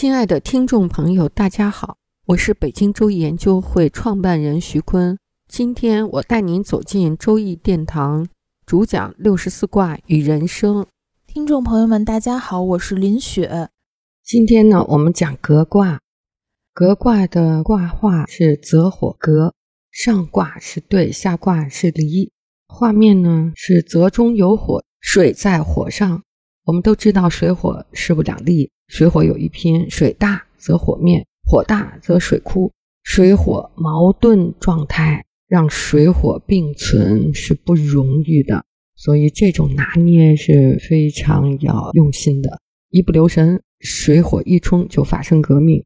亲爱的听众朋友，大家好，我是北京周易研究会创办人徐坤。今天我带您走进周易殿堂，主讲六十四卦与人生。听众朋友们，大家好，我是林雪。今天呢，我们讲革卦。革卦的卦画是泽火革，上卦是兑，下卦是离。画面呢是泽中有火，水在火上。我们都知道水火势不两立。水火有一拼，水大则火灭，火大则水枯。水火矛盾状态，让水火并存是不容易的，所以这种拿捏是非常要用心的。一不留神，水火一冲就发生革命。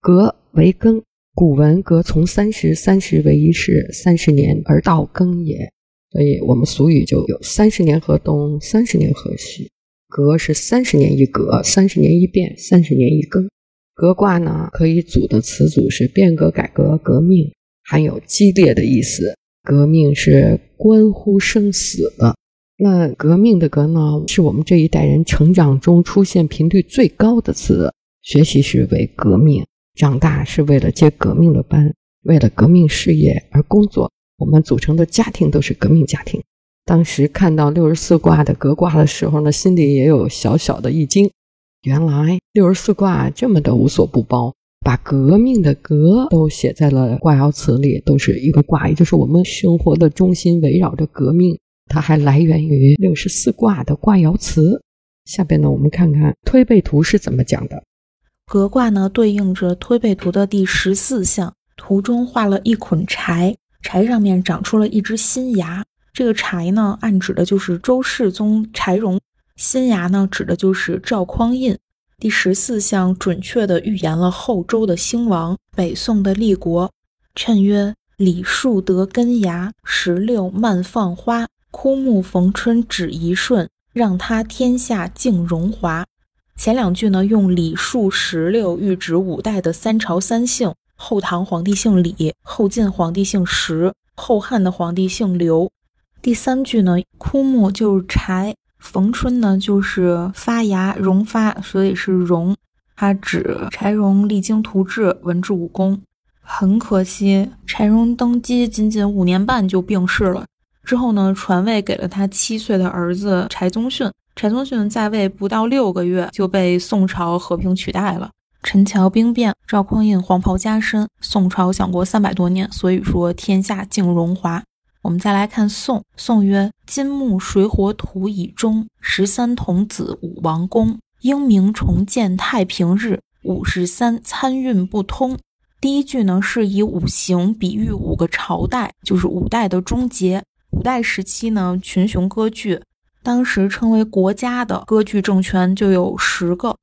革为庚，古文革从三十，三十为一世，三十年而到更也。所以我们俗语就有三十年河东，三十年河西。革是三十年一革，三十年一变，三十年一更。革卦呢，可以组的词组是变革、改革、革命，含有激烈的意思。革命是关乎生死的。那革命的革呢，是我们这一代人成长中出现频率最高的词。学习是为革命，长大是为了接革命的班，为了革命事业而工作。我们组成的家庭都是革命家庭。当时看到六十四卦的革卦的时候呢，心里也有小小的一惊。原来六十四卦这么的无所不包，把革命的革都写在了卦爻辞里，都是一个卦，也就是我们生活的中心围绕着革命。它还来源于六十四卦的卦爻辞。下边呢，我们看看推背图是怎么讲的。革卦呢，对应着推背图的第十四象，图中画了一捆柴，柴上面长出了一只新芽。这个柴呢，暗指的就是周世宗柴荣；新芽呢，指的就是赵匡胤。第十四项准确地预言了后周的兴亡，北宋的立国。谶曰：“李树得根芽，石榴慢放花，枯木逢春只一瞬，让他天下尽荣华。”前两句呢，用李树、石榴喻指五代的三朝三姓：后唐皇帝姓李，后晋皇帝姓石，后汉的皇帝姓刘。第三句呢，枯木就是柴，逢春呢就是发芽荣发，所以是荣。它指柴荣励精图治，文治武功。很可惜，柴荣登基仅仅五年半就病逝了。之后呢，传位给了他七岁的儿子柴宗训。柴宗训在位不到六个月就被宋朝和平取代了。陈桥兵变，赵匡胤黄袍加身，宋朝享国三百多年，所以说天下尽荣华。我们再来看宋。宋曰：“金木水火土以中，十三童子武王宫，英明重建太平日。五十三参运不通。”第一句呢，是以五行比喻五个朝代，就是五代的终结。五代时期呢，群雄割据，当时称为国家的割据政权就有十个。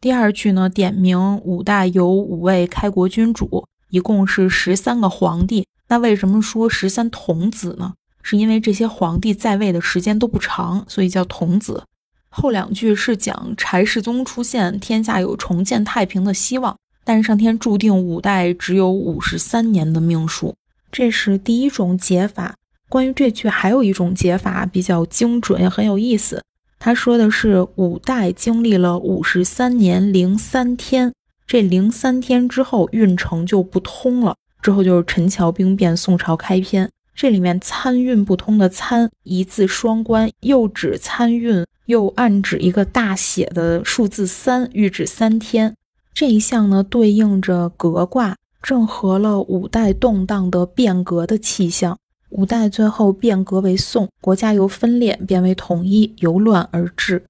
第二句呢，点名五代有五位开国君主，一共是十三个皇帝。那为什么说十三童子呢？是因为这些皇帝在位的时间都不长，所以叫童子。后两句是讲柴世宗出现，天下有重建太平的希望，但是上天注定五代只有五十三年的命数，这是第一种解法。关于这句，还有一种解法比较精准，也很有意思。他说的是五代经历了五十三年零三天，这零三天之后运程就不通了。之后就是陈桥兵变，宋朝开篇。这里面参运不通的参一字双关，又指参运，又暗指一个大写的数字三，预指三天。这一项呢，对应着革卦，正合了五代动荡的变革的气象。五代最后变革为宋，国家由分裂变为统一，由乱而治。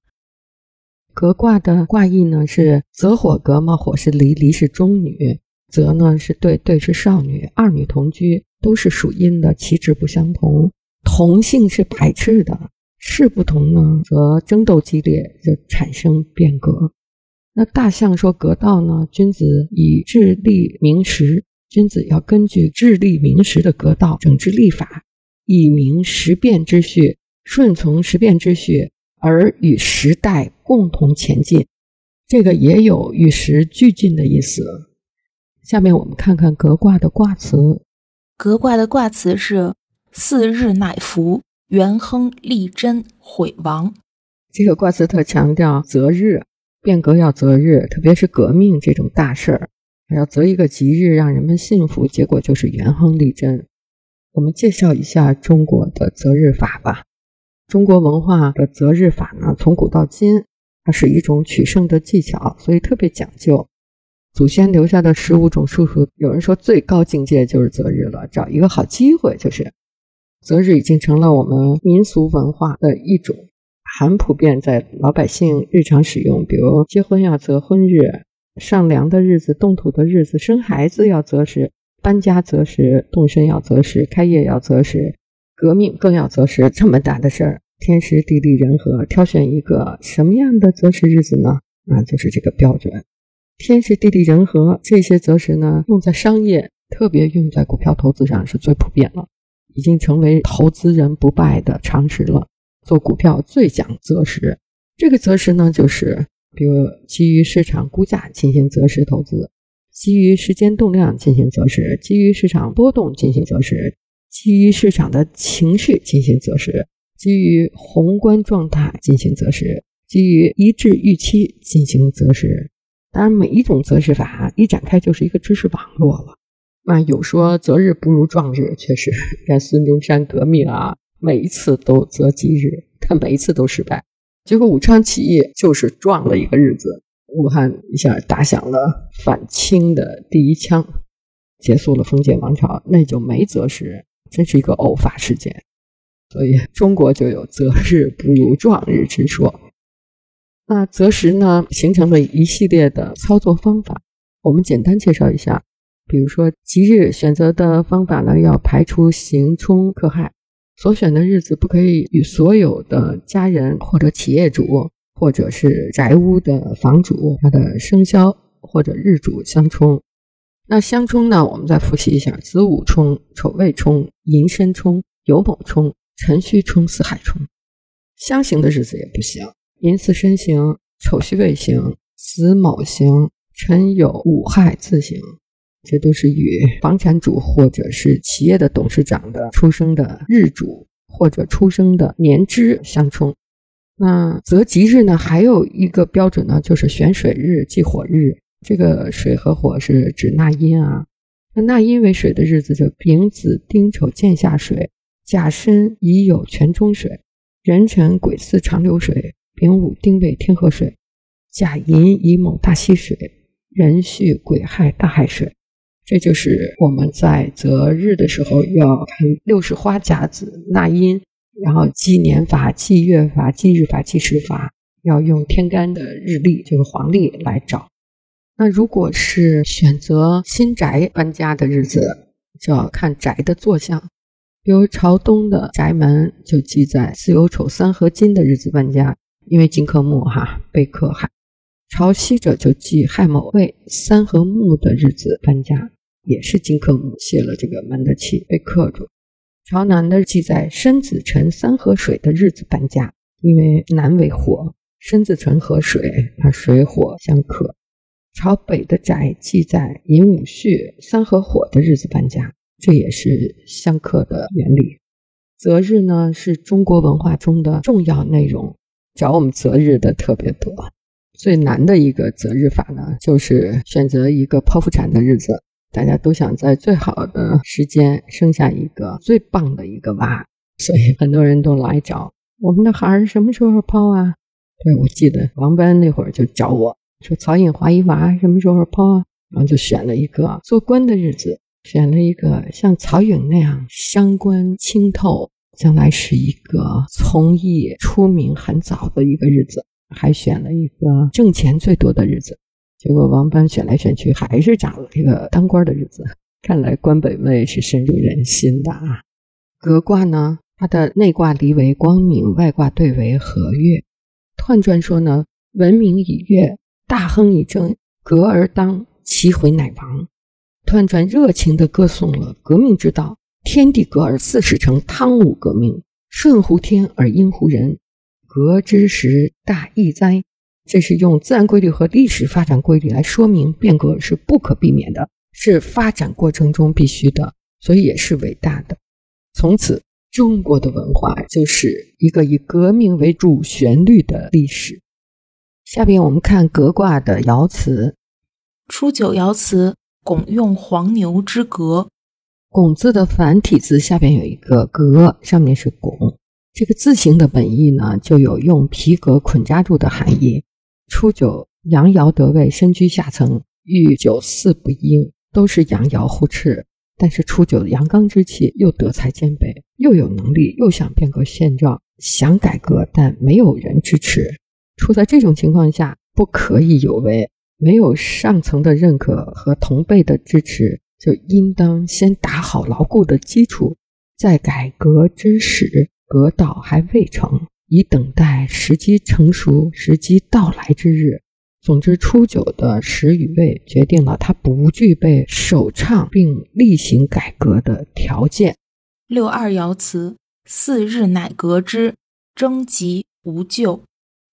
革卦的卦意呢是泽火革嘛，火是离，离是中女。则呢是对对是少女，二女同居都是属阴的，气质不相同，同性是排斥的，事不同呢，则争斗激烈，就产生变革。那大象说格道呢，君子以智利明时，君子要根据智利明时的格道整治立法，以明时变之序，顺从时变之序，而与时代共同前进。这个也有与时俱进的意思。下面我们看看革卦的卦辞。革卦的卦辞是“四日乃服”。元亨利贞毁亡，这个卦辞特强调择日变革要择日，特别是革命这种大事儿，还要择一个吉日让人们信服。结果就是元亨利贞。我们介绍一下中国的择日法吧。中国文化的择日法呢，从古到今，它是一种取胜的技巧，所以特别讲究。祖先留下的十五种术数，有人说最高境界就是择日了，找一个好机会就是。择日已经成了我们民俗文化的一种，很普遍在老百姓日常使用。比如结婚要择婚日，上梁的日子、动土的日子、生孩子要择时、搬家择时、动身要择时、开业要择时、革命更要择时。这么大的事儿，天时地利人和，挑选一个什么样的择时日子呢？那就是这个标准。天时地利人和这些择时呢，用在商业，特别用在股票投资上是最普遍了。已经成为投资人不败的常识了。做股票最讲择时，这个择时呢，就是比如基于市场估价进行择时投资，基于时间动量进行择时，基于市场波动进行择时，基于市场的情绪进行择时，基于宏观状态进行择时，基于一致预期进行择时。当然，每一种择时法一展开就是一个知识网络了。那有说择日不如撞日，确实，看孙中山革命啊，每一次都择吉日，但每一次都失败。结果武昌起义就是撞了一个日子，武汉一下打响了反清的第一枪，结束了封建王朝，那就没择时，真是一个偶发事件。所以中国就有择日不如撞日之说。那择时呢，形成了一系列的操作方法，我们简单介绍一下。比如说，吉日选择的方法呢，要排除刑冲克害，所选的日子不可以与所有的家人或者企业主，或者是宅屋的房主他的生肖或者日主相冲。那相冲呢，我们再复习一下：子午冲、丑未冲、寅申冲、酉卯冲、辰戌冲、巳亥冲。相刑的日子也不行，寅巳申刑、丑戌未刑、子卯刑、辰酉午亥自刑。这都是与房产主或者是企业的董事长的出生的日主或者出生的年支相冲。那择吉日呢？还有一个标准呢，就是选水日忌火日。这个水和火是指纳音啊。那纳音为水的日子，就丙子丁丑见下水，甲申乙酉全中水，壬辰癸巳长流水，丙午丁未天河水，甲寅乙卯大溪水，壬戌癸亥大海水。这就是我们在择日的时候要看六十花甲子纳音，然后纪年法、纪月法、纪日法、纪时法，要用天干的日历，就是黄历来找。那如果是选择新宅搬家的日子，就要看宅的坐向。比如朝东的宅门就记在巳酉丑三合金的日子搬家，因为金克木哈被克害；朝西者就忌亥卯未三合木的日子搬家。也是金克木泄了这个门的气，被克住。朝南的记在申子辰三合水的日子搬家，因为南为火，申子辰和水，它水火相克。朝北的宅记在寅午戌三合火的日子搬家，这也是相克的原理。择日呢，是中国文化中的重要内容，找我们择日的特别多。最难的一个择日法呢，就是选择一个剖腹产的日子。大家都想在最好的时间生下一个最棒的一个娃，所以很多人都来找我们的孩儿什么时候剖啊？对，我记得王班那会儿就找我说曹颖华一娃什么时候剖啊？然后就选了一个做官的日子，选了一个像曹颖那样伤官清透，将来是一个从艺出名很早的一个日子，还选了一个挣钱最多的日子。结果王班选来选去，还是找了一个当官的日子。看来官本位是深入人心的啊。革卦呢，它的内卦离为光明，外卦兑为和悦。彖传说呢，文明以悦，大亨以正，革而当，其回乃亡。彖传热情地歌颂了革命之道，天地革而四时成，汤武革命，顺乎天而应乎人，革之时大义哉。这是用自然规律和历史发展规律来说明变革是不可避免的，是发展过程中必须的，所以也是伟大的。从此，中国的文化就是一个以革命为主旋律的历史。下边我们看革卦的爻辞：初九爻辞，拱用黄牛之革。拱字的繁体字下边有一个革，上面是拱。这个字形的本意呢，就有用皮革捆扎住的含义。初九，阳爻得位，身居下层，遇九四不应，都是阳爻互斥。但是初九的阳刚之气，又德才兼备，又有能力，又想变革现状，想改革，但没有人支持。处在这种情况下，不可以有为，没有上层的认可和同辈的支持，就应当先打好牢固的基础，在改革之时，革道还未成。以等待时机成熟、时机到来之日。总之，初九的时与位决定了他不具备首倡并例行改革的条件。六二爻辞：四日乃革之，征吉无咎。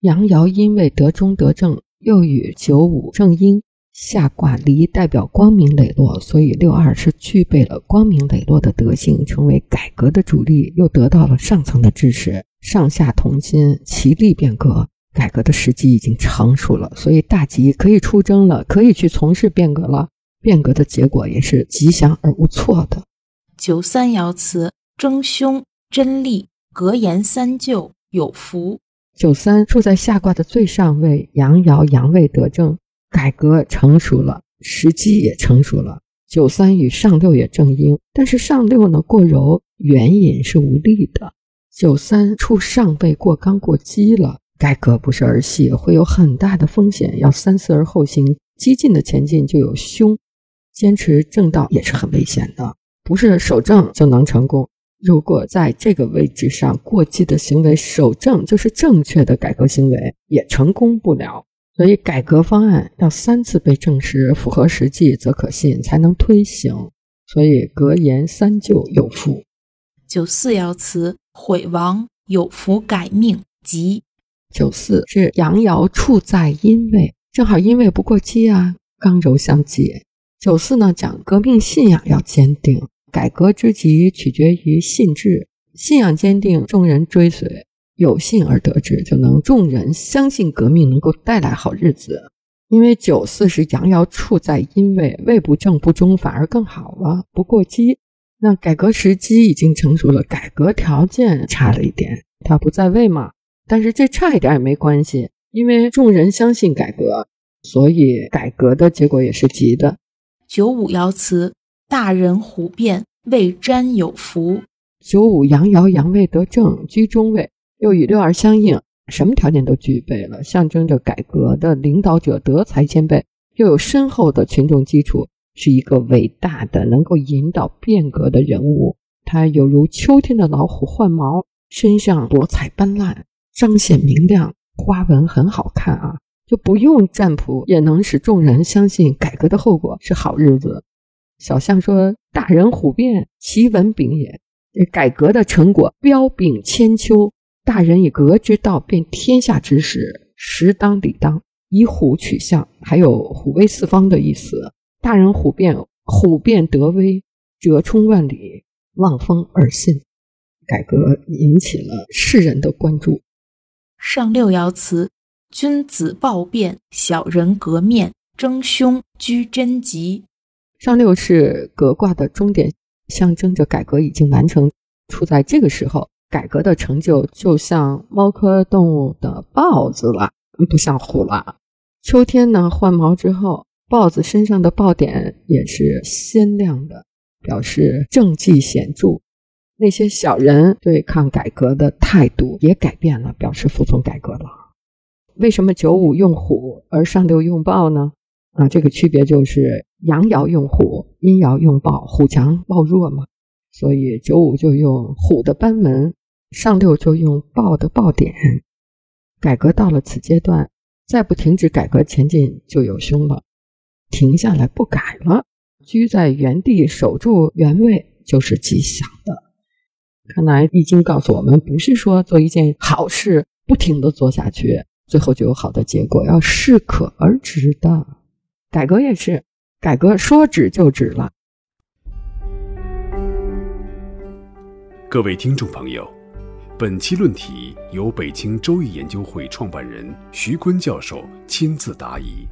阳爻因为得中得正，又与九五正阴。下卦离代表光明磊落，所以六二是具备了光明磊落的德性，成为改革的主力，又得到了上层的支持，上下同心，齐力变革，改革的时机已经成熟了，所以大吉可以出征了，可以去从事变革了。变革的结果也是吉祥而无错的。九三爻辞：争凶真利，格言三就有福。九三处在下卦的最上位，阳爻阳位得正。改革成熟了，时机也成熟了。九三与上六也正应，但是上六呢过柔，原因是无力的。九三处上位过刚过激了，改革不是儿戏，会有很大的风险，要三思而后行。激进的前进就有凶，坚持正道也是很危险的，不是守正就能成功。如果在这个位置上过激的行为，守正就是正确的改革行为，也成功不了。所以，改革方案要三次被证实符合实际，则可信，才能推行。所以，格言三就有福。九四爻辞：毁亡有福，改命吉。九四是阳爻处在阴位，正好阴位不过激啊，刚柔相济。九四呢，讲革命信仰要坚定，改革之急取决于信志，信仰坚定，众人追随。有幸而得志，就能众人相信革命能够带来好日子。因为九四是阳爻处在阴位，位不正不中，反而更好了，不过激。那改革时机已经成熟了，改革条件差了一点，他不在位嘛。但是这差一点也没关系，因为众人相信改革，所以改革的结果也是吉的。九五爻辞：大人虎变，未沾有福。九五阳爻阳位得正，居中位。又与六二相应，什么条件都具备了，象征着改革的领导者德才兼备，又有深厚的群众基础，是一个伟大的能够引导变革的人物。他有如秋天的老虎换毛，身上多彩斑斓，彰显明亮，花纹很好看啊！就不用占卜也能使众人相信改革的后果是好日子。小象说：“大人虎变，其文炳也。改革的成果彪炳千秋。”大人以革之道变天下之事，时当理当，以虎取象，还有虎威四方的意思。大人虎变，虎变得威，折冲万里，望风而信。改革引起了世人的关注。上六爻辞：君子暴变，小人革面，争凶居贞吉。上六是革卦的终点，象征着改革已经完成。处在这个时候。改革的成就就像猫科动物的豹子了，不像虎了。秋天呢，换毛之后，豹子身上的豹点也是鲜亮的，表示政绩显著。那些小人对抗改革的态度也改变了，表示服从改革了。为什么九五用虎而上六用豹呢？啊，这个区别就是阳爻用虎，阴爻用豹，虎强豹弱嘛。所以九五就用虎的班门，上六就用豹的爆点。改革到了此阶段，再不停止改革前进就有凶了。停下来不改了，居在原地守住原位就是吉祥的。看来《易经》告诉我们，不是说做一件好事不停的做下去，最后就有好的结果，要适可而止的。改革也是，改革说止就止了。各位听众朋友，本期论题由北京周易研究会创办人徐坤教授亲自答疑。